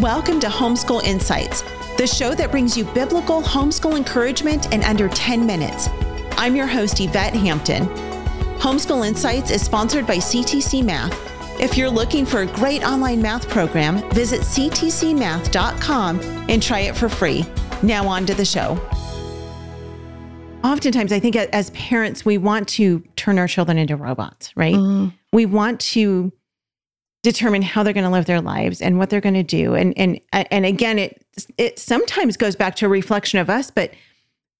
Welcome to Homeschool Insights, the show that brings you biblical homeschool encouragement in under 10 minutes. I'm your host, Yvette Hampton. Homeschool Insights is sponsored by CTC Math. If you're looking for a great online math program, visit ctcmath.com and try it for free. Now, on to the show. Oftentimes, I think as parents, we want to turn our children into robots, right? Mm. We want to determine how they're going to live their lives and what they're going to do. And and and again, it it sometimes goes back to a reflection of us, but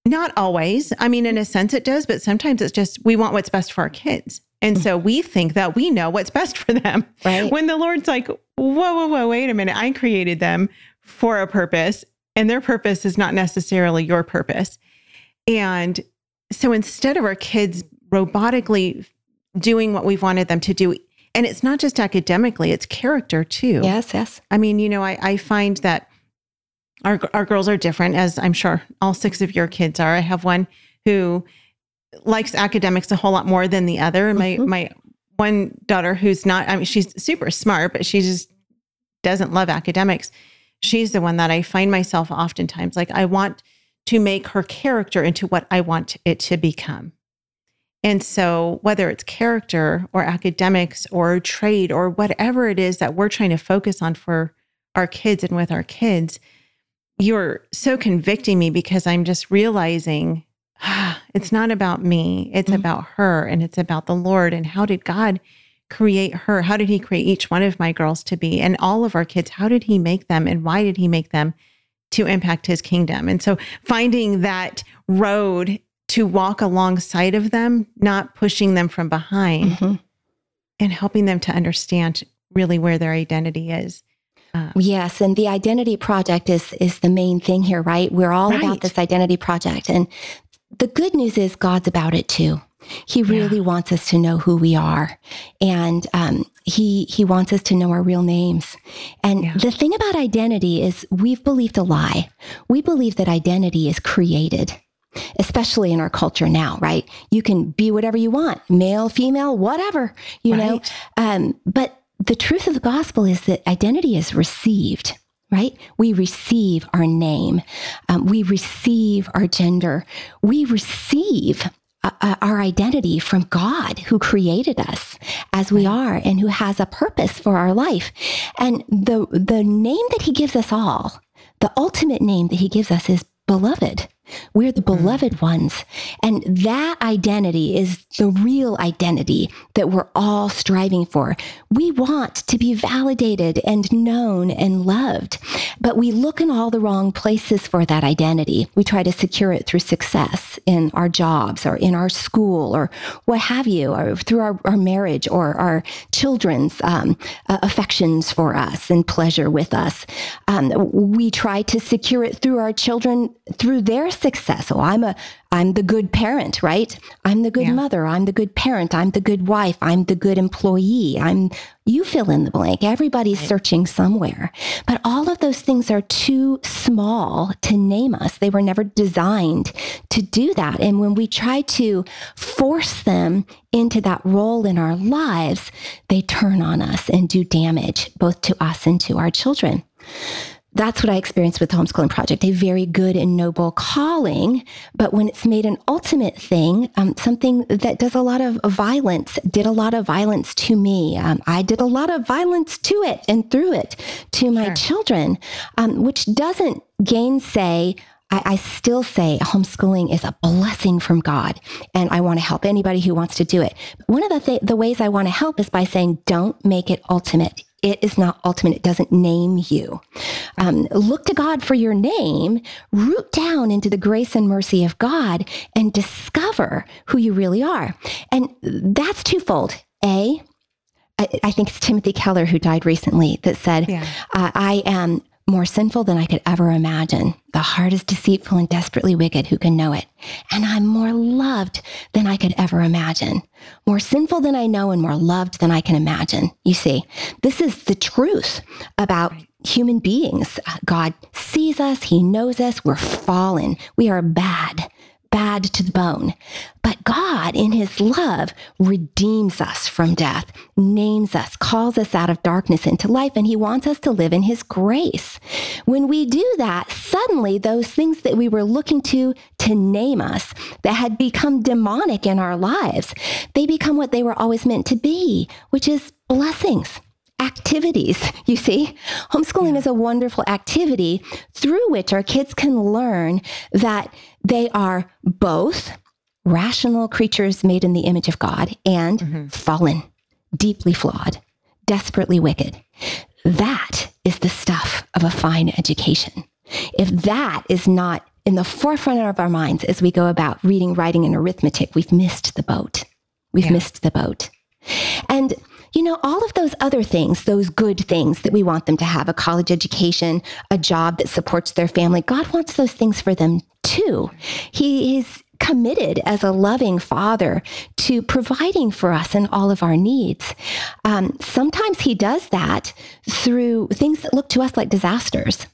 not always. I mean, in a sense, it does, but sometimes it's just we want what's best for our kids. And so we think that we know what's best for them. Right. When the Lord's like, whoa, whoa, whoa, wait a minute. I created them for a purpose, and their purpose is not necessarily your purpose. And so instead of our kids robotically doing what we've wanted them to do, and it's not just academically, it's character too. Yes, yes. I mean, you know, I, I find that our, our girls are different, as I'm sure all six of your kids are. I have one who likes academics a whole lot more than the other. My mm-hmm. my one daughter who's not, I mean, she's super smart, but she just doesn't love academics. She's the one that I find myself oftentimes like I want to make her character into what I want it to become. And so, whether it's character or academics or trade or whatever it is that we're trying to focus on for our kids and with our kids, you're so convicting me because I'm just realizing ah, it's not about me, it's mm-hmm. about her and it's about the Lord. And how did God create her? How did He create each one of my girls to be? And all of our kids, how did He make them and why did He make them? To impact his kingdom. And so finding that road to walk alongside of them, not pushing them from behind mm-hmm. and helping them to understand really where their identity is. Uh, yes, and the identity project is is the main thing here, right? We're all right. about this identity project and the good news is God's about it too. He really yeah. wants us to know who we are, and um, he he wants us to know our real names. And yeah. the thing about identity is we've believed a lie. We believe that identity is created especially in our culture now, right? You can be whatever you want, male, female, whatever, you right. know. Um, but the truth of the gospel is that identity is received right? We receive our name, um, we receive our gender, we receive uh, uh, our identity from God who created us as we are and who has a purpose for our life. And the the name that he gives us all, the ultimate name that he gives us is beloved. We're the mm-hmm. beloved ones. And that identity is the real identity that we're all striving for. We want to be validated and known and loved, but we look in all the wrong places for that identity. We try to secure it through success in our jobs or in our school or what have you, or through our, our marriage or our children's um, uh, affections for us and pleasure with us. Um, we try to secure it through our children, through their success. Oh, I'm a I'm the good parent, right? I'm the good yeah. mother. I'm the good parent. I'm the good wife. I'm the good employee. I'm you fill in the blank. Everybody's right. searching somewhere. But all of those things are too small to name us. They were never designed to do that. And when we try to force them into that role in our lives, they turn on us and do damage both to us and to our children that's what I experienced with the homeschooling project, a very good and noble calling. But when it's made an ultimate thing, um, something that does a lot of violence, did a lot of violence to me. Um, I did a lot of violence to it and through it to my sure. children, um, which doesn't gainsay I, I, still say homeschooling is a blessing from God, and I want to help anybody who wants to do it. One of the th- the ways I want to help is by saying, don't make it ultimate. It is not ultimate. It doesn't name you. Um, look to God for your name, root down into the grace and mercy of God, and discover who you really are. And that's twofold. A, I, I think it's Timothy Keller who died recently that said, yeah. uh, I am more sinful than I could ever imagine. The heart is deceitful and desperately wicked. Who can know it? And I'm more loved than I could ever imagine. More sinful than I know and more loved than I can imagine. You see, this is the truth about human beings. God sees us. He knows us. We're fallen. We are bad bad to the bone. But God, in his love, redeems us from death, names us, calls us out of darkness into life, and he wants us to live in his grace. When we do that, suddenly those things that we were looking to to name us, that had become demonic in our lives, they become what they were always meant to be, which is blessings activities. You see, homeschooling yeah. is a wonderful activity through which our kids can learn that they are both rational creatures made in the image of God and mm-hmm. fallen, deeply flawed, desperately wicked. That is the stuff of a fine education. If that is not in the forefront of our minds as we go about reading, writing, and arithmetic, we've missed the boat. We've yeah. missed the boat. And you know, all of those other things, those good things that we want them to have a college education, a job that supports their family, God wants those things for them too. He is committed as a loving father to providing for us and all of our needs. Um, sometimes he does that through things that look to us like disasters.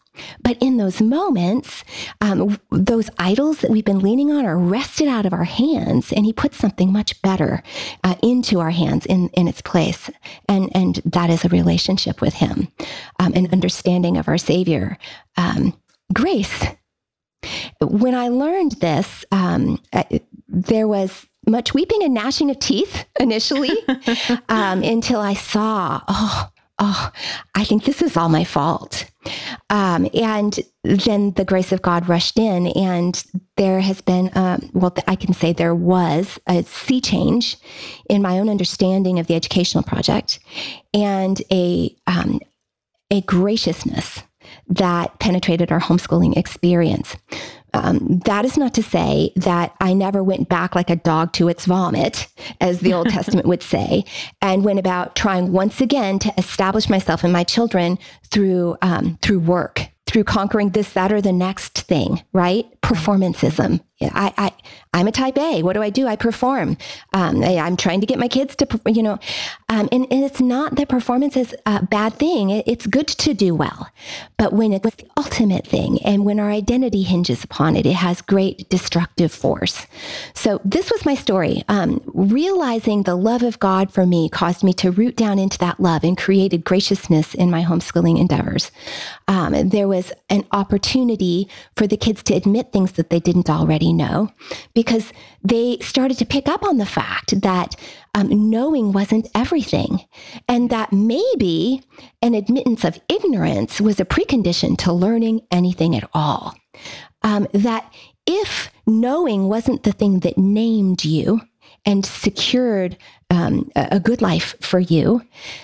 But in those moments, um, those idols that we've been leaning on are wrested out of our hands, and He puts something much better uh, into our hands in, in its place. And, and that is a relationship with Him, um, an understanding of our Savior. Um, grace. When I learned this, um, there was much weeping and gnashing of teeth initially um, until I saw, oh, oh, I think this is all my fault. Um, and then the grace of God rushed in, and there has been, um, well, I can say there was a sea change in my own understanding of the educational project and a, um, a graciousness that penetrated our homeschooling experience. Um, that is not to say that I never went back like a dog to its vomit, as the Old Testament would say, and went about trying once again to establish myself and my children through um, through work, through conquering this, that, or the next thing, right? Performanceism. I, I, I'm a type A. What do I do? I perform. Um, I, am trying to get my kids to, you know, um, and, and, it's not that performance is a bad thing. It, it's good to do well. But when it's the ultimate thing and when our identity hinges upon it, it has great destructive force. So this was my story. Um, realizing the love of God for me caused me to root down into that love and created graciousness in my homeschooling endeavors. Um, there was an opportunity for the kids to admit things that they didn't already know because they started to pick up on the fact that um, knowing wasn't everything, and that maybe an admittance of ignorance was a precondition to learning anything at all. Um, that if knowing wasn't the thing that named you, and secured um, a good life for you,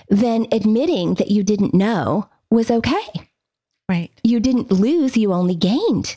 then admitting that you didn't know was okay. Right. You didn't lose, you only gained.